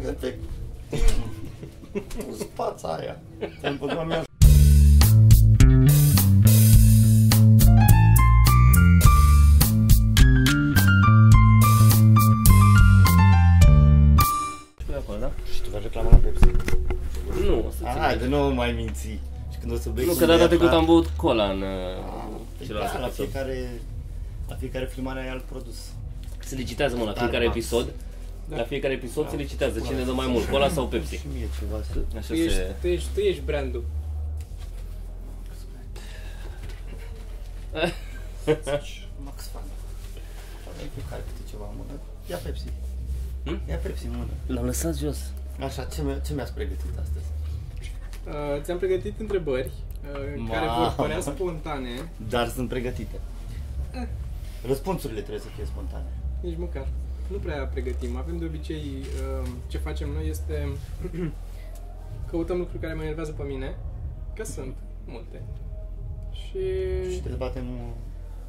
efectiv cu spața aia. În pădura mea Și pe acolo, da? Și tu faci reclamă la Pepsi? Nu, o să țin. Ah, de nu mai minți. Și când o să bei Nu, cu că data bea, trecută frate, am băut cola în ah, uh, păi celălalt da, la episod. fiecare, la fiecare filmare ai alt produs. Se licitează, mă, la Dar fiecare Max. episod. Da. La fiecare episod se licitează cine dă mai mult, cola sau Pepsi. Și mie ceva să... Așa Tu ești, se... tu, ești, tu ești brandul. Max Fan. Ai fiecare câte ceva în mână. Ia Pepsi. Hmm? Ia Pepsi în mână. L-am lăsat jos. Așa, ce, mi- ce mi-ați pregătit astăzi? Uh, ți-am pregătit întrebări uh, Mamă. care vor părea spontane, Dar sunt pregătite. Eh. Răspunsurile trebuie să fie spontane. nici măcar. Nu prea pregătim. Avem de obicei, uh, ce facem noi este căutăm lucruri care mă enervează pe mine, că sunt multe. Și, Și dezbatem...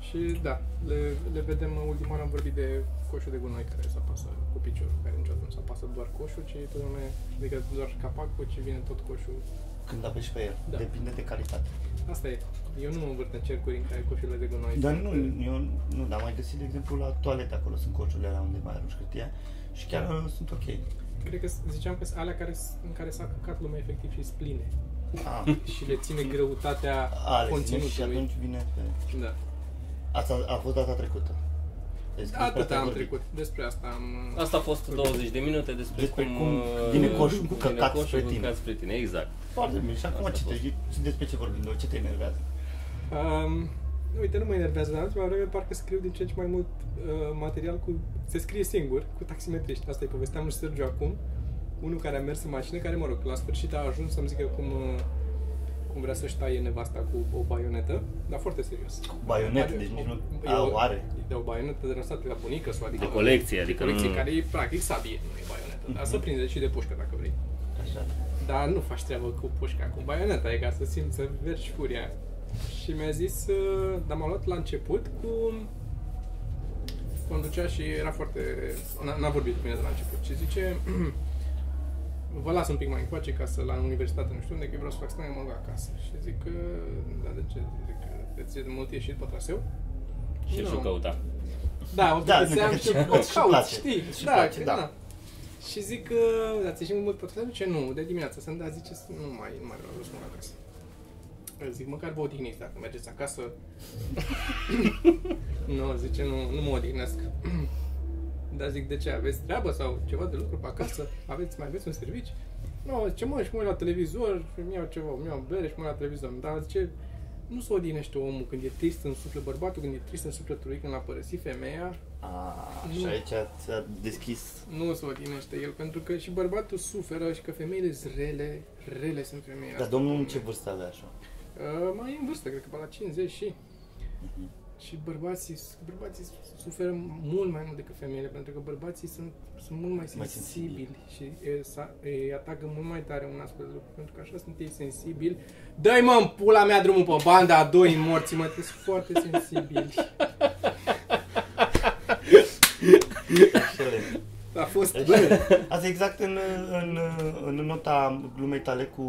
și da, le, le vedem. Ultima oară am vorbit de coșul de gunoi care se apasă cu piciorul, care niciodată nu se apasă doar coșul, ci totdeauna, adică doar capacul, ci vine tot coșul Când apeși pe el. Da. Depinde de calitate. Asta e. Eu nu mă învârt în cercuri în care coșurile de gunoi Dar sunt- nu, eu nu, dar am mai găsit, de exemplu, la toalete acolo sunt coșurile alea unde mai arunci hârtia și chiar uh, sunt ok. Cred că s- ziceam că sunt alea care, s- în care s-a căcat lumea efectiv și spline. Ah, Și le ține greutatea ale ține și conținutului. atunci vine pe... Da. Asta a fost data trecută. Deci despre Atât asta ai am vorbit. trecut. Despre asta am... Asta a fost 20 de minute despre, Despre cum, cum uh, vine coșul cu vine căcat coșul spre cu tine. căcat spre tine. Exact. Foarte bine. Și acum Asta ce a te, și despre ce vorbim noi? Ce te enervează? Um, uite, nu mă enervează, dar în ultima vreme parcă scriu din ce în ce mai mult uh, material cu... Se scrie singur, cu taximetriști. Asta e povestea lui Sergio acum. Unul care a mers în mașină, care, mă rog, la sfârșit a ajuns să-mi zică cum, uh, cum vrea să-și taie nevasta cu o baionetă, dar foarte serios. Cu baionetă, Are deci nici o- nu... e A, o- o are. De o baionetă de lăsată la bunică sau adică... De colecție, adică de colecție, nu- care e practic sabie, nu e baionetă. Dar Mhm. să prinde și de pușcă dacă vrei. Așa. Dar nu faci treabă cu pușca, cu baioneta, e ca să simți, să vergi furia. Și mi-a zis, uh, dar m-a luat la început cu... Conducea și era foarte... n- N-a vorbit cu mine de la început. Și zice, vă las un pic mai încoace ca să la universitate, nu știu unde, că eu vreau să fac stânga, mă duc acasă. Și zic că, da, de ce? Zic că îți e de mult ieșit pe traseu? Și Nu. și căuta. Da, o Da, da, seam nu, și că- o și caut, place. știi? Și da, place, că, da. da. Și zic că, da, ți ieșim mult pe traseu? Ce nu, de dimineață sunt, dar zice, nu mai, nu mai vreau, vreau să mă duc acasă. Eu Zic, măcar vă odihniți dacă mergeți acasă. nu, zice, nu, nu mă odihnesc. Dar zic, de ce? Aveți treabă sau ceva de lucru pe acasă? Aveți, mai aveți un serviciu? Nu, ce mă, și mă uit la televizor, și îmi iau ceva, îmi iau bere și mă uit la televizor. Dar zice, nu se odihnește omul când e trist în suflet, bărbatul când e trist în sufletul lui, când a părăsit femeia, A, Nu. și aici ți-a deschis... nu se odinește el, pentru că și bărbatul suferă și că femeile sunt rele, rele sunt femeile. Dar domnul în ce vârstă avea așa? Uh, mai e în vârstă, cred că pe la 50 și... Mhm. Și bărbații, bărbații suferă mult mai mult decât femeile, pentru că bărbații sunt, sunt mult mai Mai sensibili și e, sa, îi atacă mult mai tare un astfel de lucru, pentru că așa sunt ei sensibili. Dă-i mă în pula mea drumul pe banda a doi morți, mă, sunt foarte sensibili. Excelent. A fost... Excelent. Asta e exact în, în, în nota glumei tale cu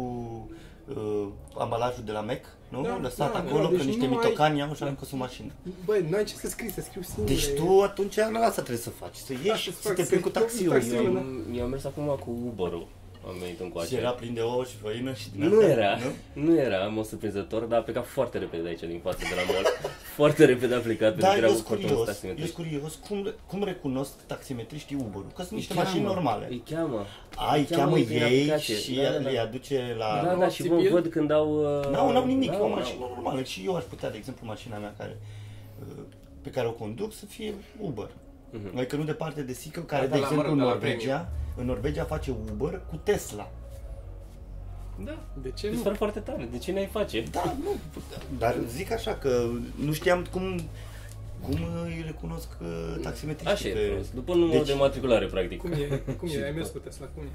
uh, ambalajul de la Mac, nu? Da, Lăsat da, acolo, da, că deci niște nu ai- mitocani au și am o mașină. Băi, n-ai ce să scrii, să scriu singur. Deci tu atunci nu asta trebuie să faci, să ieși, să să fac, te să plimbi cu fac taxiul. taxiul, Eu- da. Eu am mers acum cu Uber-ul. Am venit încoace. Și era plin de ouă și făină și din Nu astea, era, Nu? nu era, am o surprinzător, dar a plecat foarte repede de aici, din față, de la mall. foarte repede a plecat, pentru Da, că eu era sunt foarte curios, mult eu sunt taximetrist. curios cum, cum recunosc taximetriștii Uber-ul, că sunt niște Îi mașini cheamă, normale. Îi cheamă. A, îi cheamă ei prin ei aplicație. și da, da, da. le aduce la... Da, da, și vă țipil? văd când au... uh, N-au, n-au nimic, n-au, o n-au. mașină normală. Și eu aș putea, de exemplu, mașina mea care, uh, pe care o conduc să fie Uber. Mhm. Adică nu departe de Sică, care, Da, de la- exemplu, mă în rog, de la Norvegia, în Norvegia face Uber cu Tesla. Da, de ce Mi se nu? pare foarte tare, de ce n-ai face? Da, nu, dar zic așa că nu știam cum, cum îi recunosc uh, taximetriștii Așa e, pe... frumos. după numărul Deci- de matriculare, practic. Cum e? Cum Și e? Ai după- mers cu Tesla, cum e?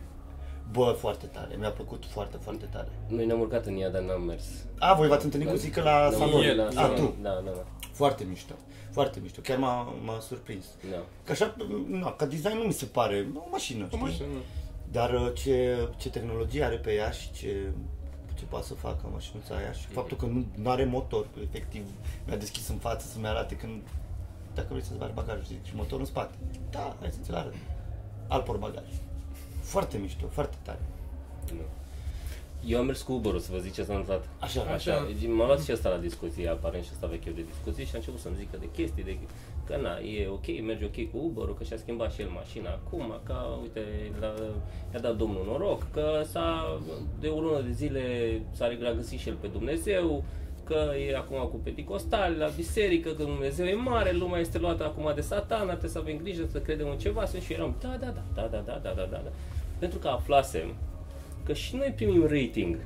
Bă, foarte tare, mi-a plăcut foarte, foarte tare. Noi ne-am urcat în ea, dar n-am mers. A, voi v-ați întâlnit cu Zică la Ne-am salon? urcat la A, salon. tu. Da, da, da. Foarte mișto. Foarte mișto. Chiar m-a, m-a surprins. da. Că așa, na, ca design nu mi se pare o mașină, O știi? mașină. Dar uh, ce, ce tehnologie are pe ea și ce, ce poate să facă mașinuța aia și faptul că nu, nu are motor, efectiv, mi-a deschis în față să-mi arate când, dacă vrei să-ți bagi bagajul, zic, și motorul în spate. Da, hai să ți-l arăt. Alt portbagaj. Foarte mișto, foarte tare. Nu. Eu am mers cu Uber, să vă zic ce s-a întâmplat. Așa, Așa, Așa. m-a luat și ăsta la discuție, aparent și ăsta vechiul de discuții și a început să-mi zică de chestii, de că na, e ok, merge ok cu Uber, că și-a schimbat și el mașina acum, că uite, la, i-a dat domnul noroc, că s-a, de o lună de zile s-a regăsit și el pe Dumnezeu, că e acum cu pedicostali la biserică, că Dumnezeu e mare, lumea este luată acum de satana, trebuie să avem grijă să credem în ceva, să și eram, da, da, da, da, da, da, da, da, da, da. Pentru că aflasem că și noi primim rating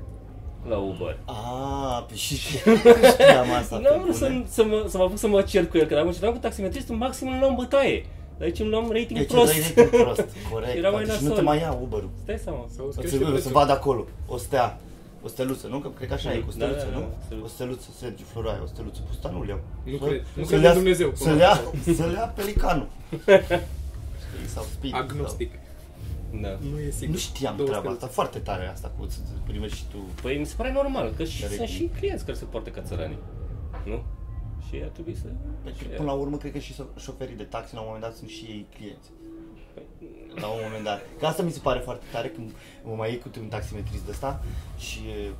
la Uber. A, pe și știam asta. Nu pe am vrut să, bune. să, mă, să mă apuc să mă cer cu el, că dacă mă ceram cu taximetristul, maxim îmi luam bătaie. Dar aici îmi luam rating Deci prost. îți dai rating prost, corect. Era mai Deci nu nasol. te mai ia Uber-ul. Stai seama. Sau Să, crește să prețul. vadă acolo, o stea, o steluță, nu? Că cred că așa e, cu Da, steluță, da, da, nu? steluță. O steluță, Sergiu Floraia, o steluță, pe ăsta nu-l iau. Nu Să- cred- nu să cred le ia- în Dumnezeu, Să până le ia, la să le ia pelicanul. Știi, sau speed. Agnostic. Da. Nu e Sau... sigur. Nu știam Două treaba steluțe. asta, foarte tare asta cu să primești și tu. Păi mi se pare normal, că și, Dar sunt e- și clienți care se poartă ca țăranii. Nu? Și ar trebui să... Deci, și- până la urmă, cred că și șo- șoferii de taxi, la un moment dat, sunt și ei clienți. La un moment dat. Că asta mi se pare foarte tare când mă mai iei cu un taximetrist de ăsta și e,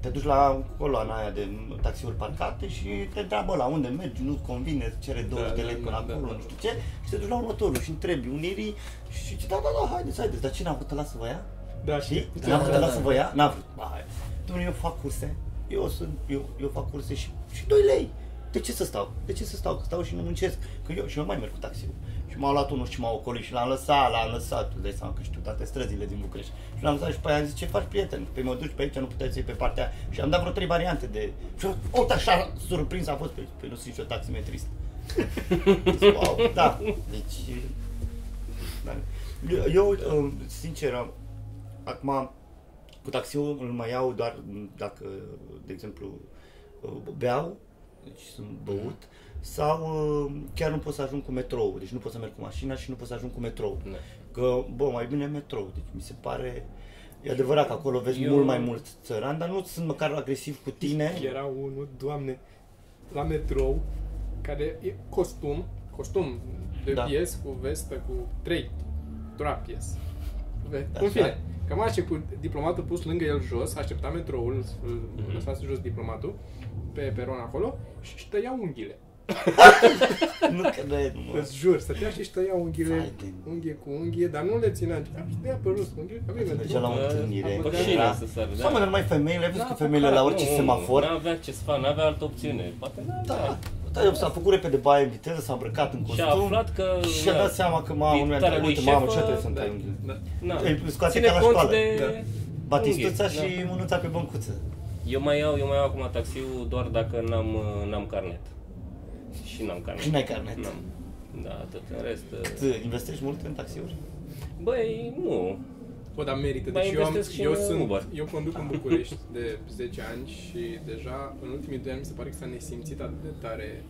te duci la coloana aia de taxiuri parcate și te întreabă la unde mergi, nu-ți convine, îți cere 20 Da, de da, lei da, până da, acolo, da. nu știu ce, și te duci la următorul și întrebi unirii și zici, da, da, da, haideți, haideți, dar cine a vrut ăla să vă ia? Da, Știi? știi? N-a vrut da, ăla da. să vă ia? N-a vrut. Ba, hai. Dom'le, eu fac curse, eu, sunt, eu, eu fac curse și, și 2 lei. De ce să stau? De ce să stau? Că stau și nu muncesc. Că eu și eu mai merg cu taxiul. Și m-a luat unul și m-a ocolit și l-am lăsat, l-am lăsat. Tu dai seama că știu toate străzile din București. Și l-am lăsat și pe aia am zis, ce faci prieten? Păi mă duci pe aici, nu puteai să iei pe partea aia. Și am dat vreo trei variante de... Și o, așa surprins a fost. Păi, păi nu sunt nici eu taximetrist. Zis, wow, da. Deci... Da. Eu, eu, um, sincer, acum cu taxiul îl mai iau doar dacă, de exemplu, uh, beau, deci sunt băut, sau uh, chiar nu pot să ajung cu metrou, deci nu pot să merg cu mașina și nu pot să ajung cu metrou. Da. Că, bă, mai bine metrou, deci mi se pare... E adevărat că acolo vezi Eu- mult mai mult țăran, dar nu sunt măcar agresiv cu tine. Era unul, doamne, la metrou, care e costum, costum de Da. pies cu vestă cu trei pies. Ve- Așa. În fine, cămașe cu diplomatul pus lângă el jos, aștepta metroul, îl Mhm. lăsase jos diplomatul, pe peron acolo, și își tăia unghiile. nu cred, mă. Îți jur, stătea și își tăia unghiile, Vai de- unghie cu unghie, dar nu le ținea, își tăia pe jos cu unghiile, avea Mergea la o metrou. întâlnire. Bă, și era- să sară, da. Sau mă, numai femeile, ai văzut că N-a femeile apucat, la orice nu, semafor N-avea ce să facă, n-avea altă opțiune. Poate n-avea. Da, da, s-a făcut repede baie în viteză, s-a îmbrăcat în Și a costum aflat că, și a da, dat seama că mamă, nu mi-a viitoarea lui uite, mamă, ce șefă, trebuie să-mi Da, tai unghiile. da. Na. Îi scoate Ține ca la cont școală. de Da. Batistuța unghii, și da. mânuța pe băncuță. Eu mai iau, eu mai iau acum taxiul doar dacă n-am, uh, n-am carnet. Și n-am carnet. Și n-ai carnet. N-am. Da, atât. În rest... uh, Cât investești mult în taxiuri? Băi, nu. Bă, dar merită. Mai Deci eu, am, investesc și eu, în sunt, Uber. eu conduc în București de 10 ani și deja în ultimii 2 ani mi se pare că s-a nesimțit atât de tare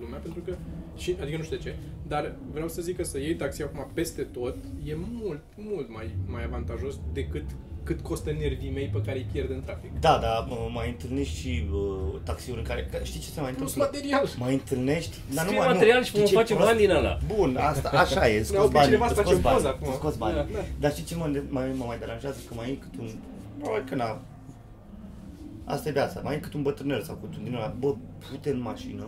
lumea, pentru că, și, adică nu știu de ce, dar vreau să zic că să iei taxi acum peste tot e mult, mult mai, mai avantajos decât cât costă nervii mei pe care îi pierd în trafic. Da, dar mă, mai întâlnești și uh, taxiuri în care, că știi ce se mai Plus întâmplă? material. Mai întâlnești, dar Scrie nu, material nu, și știi vom ce face prost? bani din ăla. Bun, asta, așa e, Ne-au scoți oprit bani, cineva să scoți facem bani, poză acum. scoți bani. Da, da. Dar știi ce mă, mai, mă mai deranjează? Că mai e cât un, probabil că n-a, asta e viața, mai e cât un bătrânel sau cât un din ăla, bă, pute în mașină,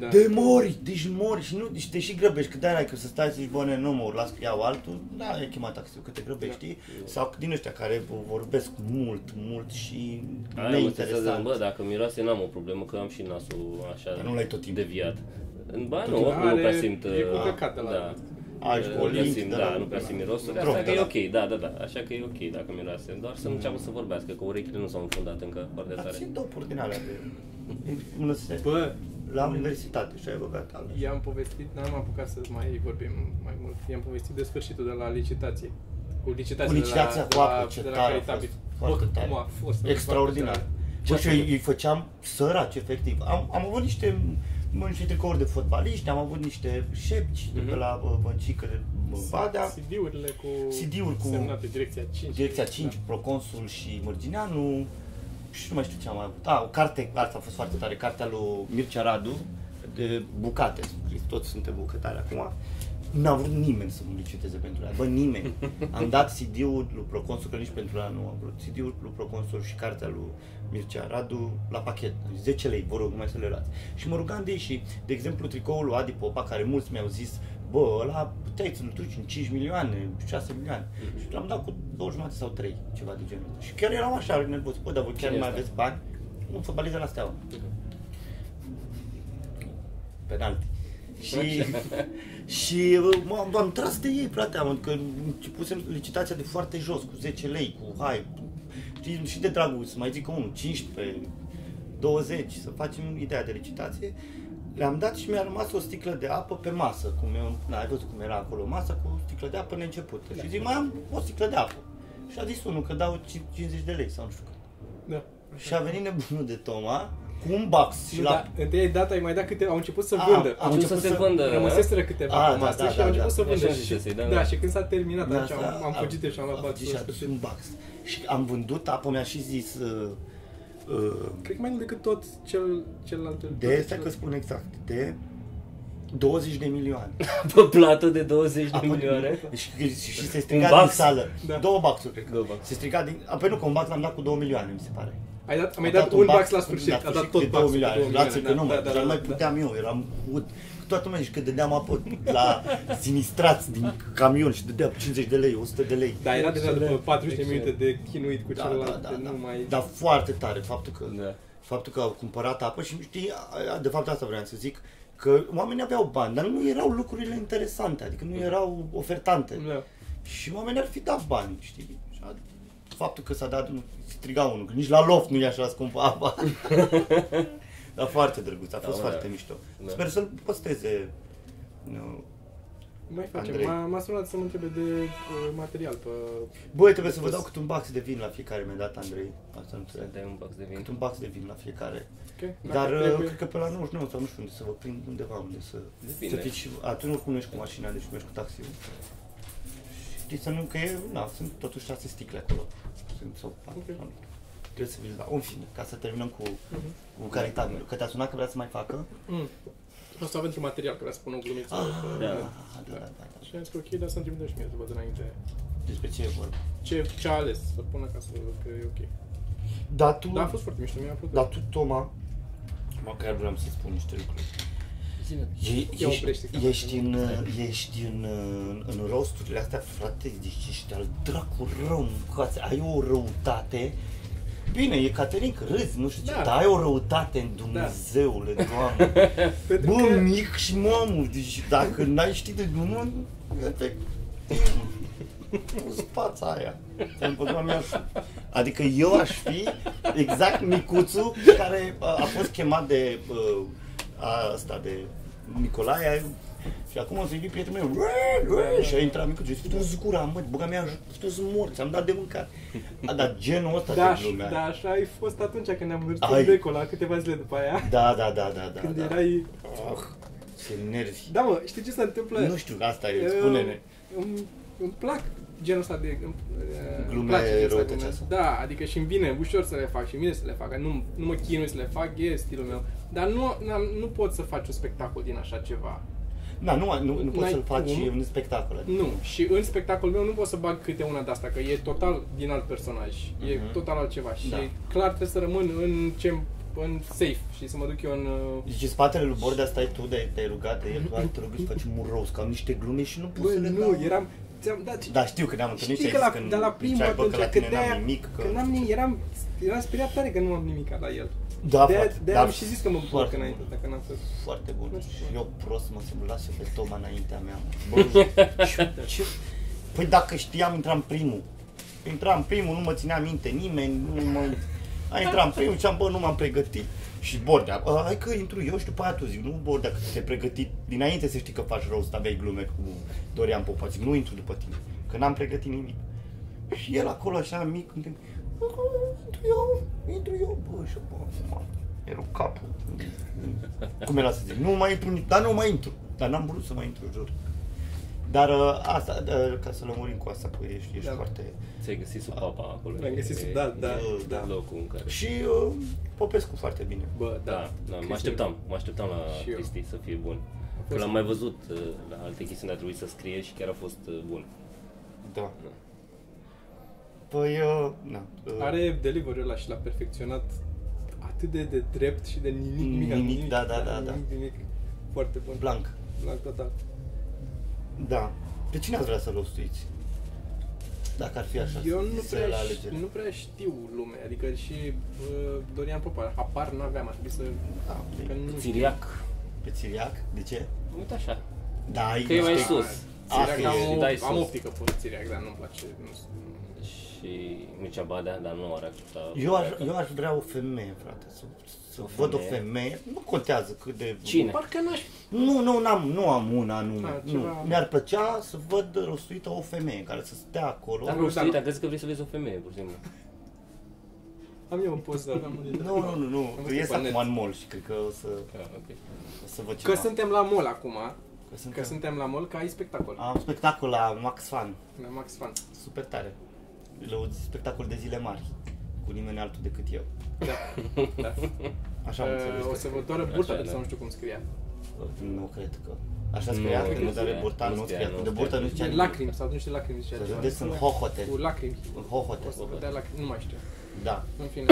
Da. De mori, deci mori și nu, deci te și grăbești, că de-aia că să stai să zici, bă, ne, nu mă las că iau altul, da, e chemat taxiul, că te grăbești, Da. știi? Sau din ăștia care vorbesc mult, mult și Aia mă stresează, neinteresant. bă, dacă miroase n-am o problemă, că am și nasul așa Dar nu l-ai tot timpul. deviat. Ba Tot nu, timpul. oricum nu prea Are- simt... e cu uh, căcat de la- Da. Ai și Uh, cu o nu prea link simt, de da, la- nu prea simt mirosul, Drog așa de că e la- ok, da, da, da, așa că e ok dacă miroase, doar să nu înceapă să vorbească, că urechile nu s-au înfundat încă foarte Dar tare. țin dopuri din alea de... Mână se... Bă, La universitate și ai băgat alea. i-am povestit, n-am apucat să mai vorbim mai mult, i-am povestit de sfârșitul de la licitație cu cu licitația, Cu licitația de cu la, apă, de ce la, de la tare a caritabil. fost, foarte Bă, tare. Cum a fost? Extraordinar. Foarte Bă, tare. și eu îi făceam săraci, efectiv. Am, am avut niște, mă, niște tricouri de fotbaliști, am avut niște șepci de pe Mhm. la bă, băncică de bă, Badea, CD-urile cu... CD-uri cu Semnate, direcția 5. Direcția 5, Proconsul și Mărgineanu și nu mai știu ce am mai avut. Ah, o carte, asta a fost foarte tare, cartea lui Mircea Radu, de bucate, toți suntem bucătari acum. N-a vrut nimeni să mă liciteze pentru ea, bă, nimeni. Am dat CD-ul lui Proconsul, că nici pentru ea nu am vrut. CD-ul lui Proconsul și cartea lui Mircea Radu la pachet. 10 lei, vă rog, numai să le luați. Și mă rugam de ei și, de exemplu, tricoul lui Adi Popa, care mulți mi-au zis, bă, ăla puteai să-l duci în 5 milioane, 6 milioane. Și l-am dat cu 2 jumate sau 3, ceva de genul ăsta. Și chiar eram așa nervos, bă, dar voi chiar Cine nu mai este? aveți bani? Un fotbalist de la Steaua. Penalti. Și, și m-am, m-am tras de ei, frate, am, că începusem licitația de foarte jos, cu 10 lei, cu hai, și, și de dragul, să mai zic unul, 15, 20, să facem ideea de licitație. Le-am dat și mi-a rămas o sticlă de apă pe masă, cum eu, na, ai văzut cum era acolo, masa cu o sticlă de apă neîncepută. Și zic, mai am o sticlă de apă. Și a zis unul că dau 50 de lei sau nu știu cât. Da. Și a venit nebunul de Toma cu un box și Nu, la... da, întâi ai dat, ai mai dat câte, au început să A, vândă. am început să se vândă. Rămăseseră câteva A, pe da, masă da, și da, au început da. să vândă. Așa Și, zisese, da, da, da. și când s-a terminat, Da, atunci am, asta am a- fugit și am a luat fugit și a bațul adus un box. Și am vândut apă, mi-a și zis uh, uh, Cred că mai mult decât tot cel, celălalt. de, stai că spun exact, de 20 de milioane. Pe plată de 20 de Apă- milioane. Și, și, și se striga Un din box? sală. Da. Două baxuri, cred că. Două boxuri. Se striga din... Apoi nu, că un box l-am dat cu 2 milioane, mi se pare. Ai dat, am mai Am dat un box box la sfârșit, a dat de tot 2 boxul. milioane. cu Lasă că nu mai, da, da, dar nu mai da, da. puteam eu, eram ud. Toată lumea zice că dădeam apă la sinistrați din camion și dădea 50 de lei, 100 de lei. Da, era deja după Excelent, 40 de excelent. minute de chinuit cu Da, celălalt, da, da, de da. nu mai... Dar foarte tare faptul că Da. faptul că au cumpărat apă și știi, a- a- de fapt asta vreau să zic, că oamenii aveau bani, dar nu erau lucrurile interesante, adică nu erau ofertante. Da. Și oamenii ar fi dat bani, știi? Și a- faptul că s-a dat, nu, striga unul, că nici la loft nu e așa scumpă apa. dar foarte drăguț, a fost Da, foarte da. mișto. Da. Sper să-l posteze. Nu. Mai facem. Andrei. M-a, m-a sunat să mă întrebe de uh, material pe... Băi, trebuie să vă dau câte un box de vin la fiecare, mi-a dat Andrei. Asta nu Să înțeleg. dai un box de vin. Câte un box de vin la fiecare. Ok? Dar Dacă uh, trebuie- cred că pe la 99 sau nu știu unde să vă prind undeva unde să, Depinde. să fiți și... A, tu nu mergi cu mașina, deci mergi cu taxiul. Știi să nu, că e, na, sunt totuși șase sticle acolo. Sunt sau patru, Ok. sau nu știu. Trebuie să vi da. În fine, ca să terminăm cu, Mhm. Cu caritabilul. Că te-a sunat că vrea să mai facă? Mm. Asta pentru material, că vrea să pun o glumiță. Ah, pe- da, da. da, da, da, da. Și am zis că ok, dar să-mi trimită și mie să văd înainte Despre ce e vorba? ce, ce a ales, să pună ca să văd că e ok. Dar tu, Dar a fost foarte mișto, mi-a plăcut. dar tu, Toma, măcar vreau să spun niște lucruri. Zine. E, Ia ești, oprește ca ești, să în, nu- ești în, în, în rosturile astea, frate, deci ești al dracu rău în coață, ai o răutate. Bine, e Caterin, că râzi, nu știu ce, Da. dar ai o răutate în Dumnezeule, Doamne. Pentru Bă, că- mic și mamă, deci dacă n-ai ști de glumă, efectiv, nu spața aia. Împotriva mea. Adică eu aș fi exact micuțul care a, a fost chemat de uh, a, asta de Nicolae și acum o să-i vii prietenul meu "Ue, ue", și a intrat micuțul și zice, tu gura, mă, băga mea, tu să mor, ți-am dat de mâncare. A, dar genul ăsta Da, de glume. da, așa ai fost atunci când ne-am văzut Ai. în Deco la câteva zile după aia. Da, da, da, da, da. când da. erai... Oh, ce nervi. Da, mă, știi ce se întâmplă? Nu știu, asta e, spune-ne. Îmi, îmi plac genul ăsta de... Îmi, îmi Glume place genul ăsta de răutăcioase. glume. Da, adică și îmi vine ușor să le fac și îmi vine să le fac. Nu, nu mă chinui să le fac, e stilul meu. Dar nu, n-am, nu pot să faci un spectacol din așa ceva. Da, nu, nu, nu poți N-ai să-l faci cum. în spectacol. adică. Nu, și în spectacolul meu nu pot să bag câte una de asta, că e total din alt personaj. E Mhm. total altceva și Da. clar trebuie să rămân în ce în safe și să mă duc eu în... uh, Deci în spatele lui Bordea stai tu, de te-ai rugat de el, doar te rog să faci un roast, că am niște glume și nu pot Bă, să le nu, dau. eram... Ți-am dat... Da, știu că ne-am întâlnit Știi și că ai la, zis că de la nu primul ziceai, bă, atunci, că la că tine de-aia, n-am nimic. Că... că n-am nimic, eram, eram speriat tare că nu am nimic la el. Da, de-aia, frate, de-aia da, am și zis că mă bucur foarte înainte, bun. dacă n-am fost. Foarte bun. Nu știu. Și eu prost mă să-mi lase pe Toma înaintea mea. mă. Bă, și eu, ce? Păi dacă știam, intram primul. Intram primul, nu mă ținea minte nimeni, nu mă... A intrat în primul și am, bă, nu m-am pregătit. Și Bordea, "A, hai că intru eu și după aia tu zic, nu Bordea, că te-ai pregătit, dinainte să știi că faci rost, aveai glume cu Dorian Popa, zic, nu intru după tine, că n-am pregătit nimic. Și el acolo așa mic, între... Intru eu, intru eu, bă, și bă, mă, era capul. Cum era să zic, nu mai intru, nici- dar nu mai intru. Dar n-am vrut să mai intru, jur. Dar uh, asta, uh, ca să lămurim cu asta, că ești, ești Da. foarte... Ți-ai găsit sub papa acolo. Mi-am găsit E- sub- da, da, e da. Locul în care... Și uh, Popescu foarte bine. Bă, da. Da, da, Cristi- mă așteptam, mă așteptam la Și eu. Cristi să fie bun. Că fost- l-am mai văzut uh, la alte chestiuni, a trebuit să scrie și chiar a fost uh, bun. Da. Păi, uh, na. Uh, Are delivery-ul ăla și l-a perfecționat atât de, de drept și de nimic, nimic, Nimic, da, da, da, da. nimic, nimic. Foarte bun. Blanc. Blanc total. Da. Pe cine ați vrea să rostuiți? Dacă ar fi așa, Eu să nu zise prea, la ș- alegere. nu prea știu lume, adică și uh, Dorian Popa, apar n-aveam, ar trebui să... Da, Că pe, nu știu. Țiriac. pe Țiriac? De ce? Uite așa. Da, Că e mai știi- sus. Țiriac, Asta am, e, o, dai am sus. optică pe Țiriac, dar nu-mi place. Nu, Și Mircea Badea, dar nu ar accepta. Eu aș, eu aș vrea o femeie, frate, să, să O văd o femeie? femeie, nu contează cât de... Cine? Parcă n-aș... Nu, nu, n-am, nu am una anume. Ah, nu. ceva- Mi-ar plăcea să văd rostuită o femeie care să stea acolo. Dar Nu, nu dar știu, nu. dar crezi că vrei să vezi o femeie, pur și simplu. Am eu o poză, aveam un Nu, nu, nu, nu. Am văzut Ies pe net. acum în mall și cred că o să, Ah, ok. o să văd Că ceva. suntem la mall acum, că că suntem. suntem la mall, că ai spectacol. Am spectacol la Max Fan. La Max Fan. Super tare. La un spectacol de zile mari. Cu nimeni altul decât eu. Da, da. Așa am înțeles. Uh, o să vă doară burta Așa, de da. sau nu știu cum scria. Nu cred că. Așa Nu, scria, nu că nu scria, are burta, nu nu scria, scria. nu De scria. burta nu zicea De nimic. lacrimi sau niște lacrimi zicea Să ceva. vedeți în hohote. Cu lacrimi. În hohote. O să vedea lacrimi, nu mai știu. Da. În fine.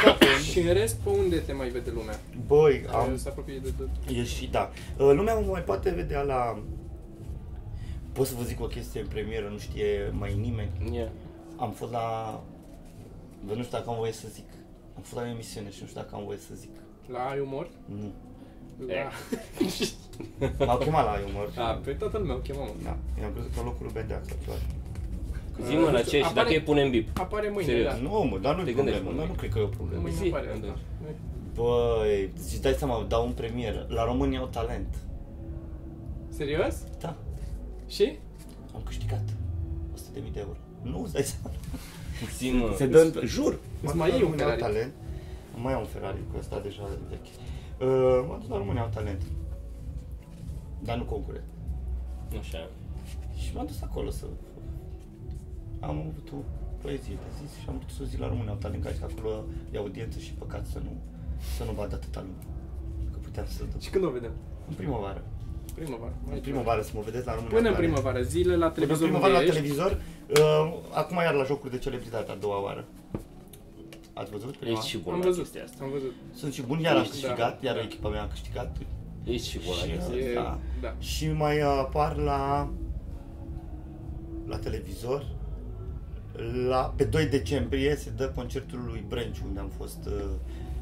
și în rest, pe unde te mai vede lumea? Băi, Am... am Se apropie de tot. E și da. Uh, Lumea mă mai poate vedea la... Pot să vă zic o chestie în premieră, nu știe mai nimeni. Yeah. Am fost la... Bă, nu știu dacă am voie să zic. Am fost la o emisiune și nu știu dacă am voie să zic. La Ai Umor? Nu. La... M-au chemat la umor. A, pe toată lumea o chemăm. Da. I-am crezut că locul lui Bedea sau ceva. Zi mă nu la știu, ce și apare- dacă îi punem bip. Apare mâine, Serios. da. Nu, mă, dar nu Te e gândești problemă. mult. Dar nu cred că e o problemă. Mâine Zi, apare atunci. asta. Băi, îți dai seama, dau în premieră. La România au talent. Serios? Da. Și? Am câștigat 100.000 de euro. Nu, îți dai seama. Zi mă. Se dă în... Jur! Îți mai iei un România au Ferrari. talent. Mai am un Ferrari, cu ăsta deja vechi. Uh, m-am dus la România, au talent. Dar nu concurent. Așa. Și m-am dus acolo să... Am avut o poezie de zis și am dus o zi la România, au talent, că acolo e audiență și păcat să nu, să nu vadă atâta lume. Că puteam să duc. Și când o vedem? În primăvară. Primăvară. În primăvară să mă vedeți la România. Până în au talent. primăvară, zile la Până în televizor primăvară la unde ești. televizor. Uh, acum iar la jocuri de celebritate a doua oară. Ați văzut prima? Ești și bun Am la văzut, chestia asta. am văzut. Sunt și bun, iar am Da. câștigat, iar Da. echipa mea a câștigat. Ești și bun la Și, chestia uh, asta. E- da. da. Și mai apar la la televizor. La, pe 2 decembrie se dă concertul lui Brenciu, unde am fost uh,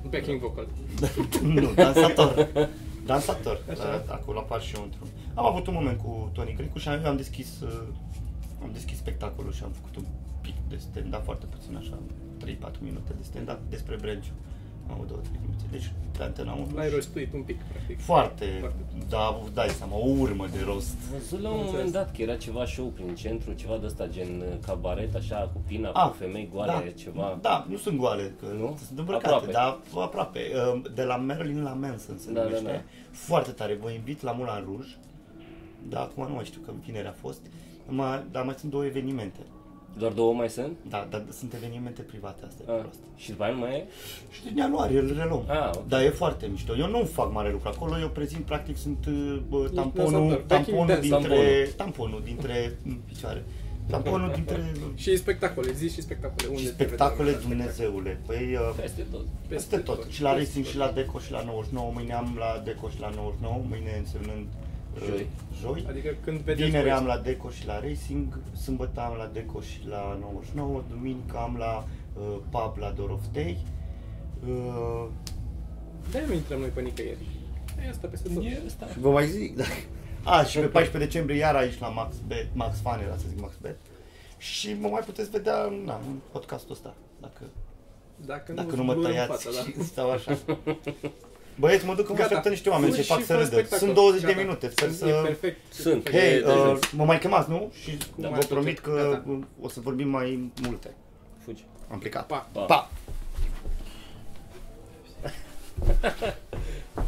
Un backing vocal. nu, dansator. Dansator. Așa. La, acolo apar și eu într-un. Am avut un moment cu Toni Grecu și am, am deschis uh, am deschis spectacolul și am făcut un pic de stand-up, foarte puțin așa, 3-4 minute de stand-up despre Brenciu. Am avut două, trei minute. Deci, pe antena 1. L-ai rostuit un pic, practic. Foarte, Foarte. da, dai seama, o urmă de rost. Am văzut la un Am moment înțeles. dat că era ceva show prin centru, ceva de ăsta gen uh, cabaret, așa, cu pina, Ah, cu femei goale, ceva. Da, nu sunt goale, că Nu? sunt îmbrăcate, Aproape. dar aproape. Uh, De la Marilyn la Manson se Da, da, numește. da. Foarte tare, vă invit la Moulin Rouge. Dar acum nu mai știu că vineri a fost. Mai, dar mai sunt două evenimente. Doar două mai sunt? Da, dar sunt evenimente private, asta e Ah. prost. Și după aia nu mai e? Și din ianuarie îl reluăm. Ah, ok. Dar e foarte mișto. Eu nu fac mare lucru acolo, eu prezint, practic, sunt uh, bă, tamponul, dansator, backing tamponul dance, dintre, tamponul. tamponul dintre mm, picioare. Tamponul dintre Și spectacole, zi și spectacole. Unde și te vedem spectacole, la spectacole? Dumnezeule. Păi, uh, Peste tot. Peste tot. Și la Racing și la Deco și la 99. Mâine am la Deco și la 99. Mâine însemnând uh, Joi. joi. Adică când vedeți Vineri voi- am la Deco și la Racing, sâmbătă am la Deco și la 99, duminică am la uh, pub la Doroftei. Uh, De-aia nu intrăm noi pe nicăieri. E asta peste tot. E ăsta. și vă mai zic, da. A, și pe 14 decembrie iar aici la Max Bet, Max Fan era să zic Max Bet. Și mă mai puteți vedea na, în podcastul ăsta, dacă, Dacă, dacă nu, nu mă blur în tăiați fața, da. și stau așa. Băieți, mă duc că mă Gata. așteaptă niște oameni Fugi și fac și să fă râdă. spectacol. Sunt 20 de Gata. minute, sper E să... perfect. Sunt. E Hei, E de uh, jos. mă mai chemați, nu? Și Cum vă mai promit atunci? că Gata. o să vorbim mai multe. Fugi. Am plecat. Pa. Pa. Pa!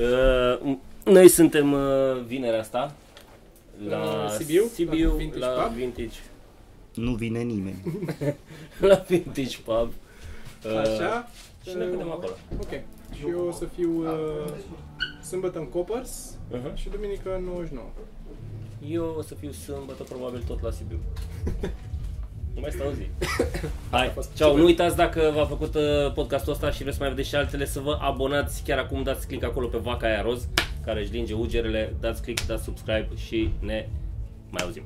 Uh, noi suntem uh, vinerea asta la La Sibiu, Sibiu la Vintage la Pub. Vintage, Nu vine nimeni. la Vintage Pub. Uh, Așa. Și ne vedem acolo. Ok. Și eu o să fiu uh, sâmbătă în Coppers Uh-huh. și duminică în 99. Eu o să fiu sâmbătă probabil tot la Sibiu. Nu mai stau o zi. Hai, ceau, nu uitați dacă v-a plăcut uh, podcastul ăsta și vreți să mai vedeți și altele să vă abonați chiar acum, dați click acolo pe vaca aia roz care își linge ugerele, dați click, dați subscribe și ne mai auzim.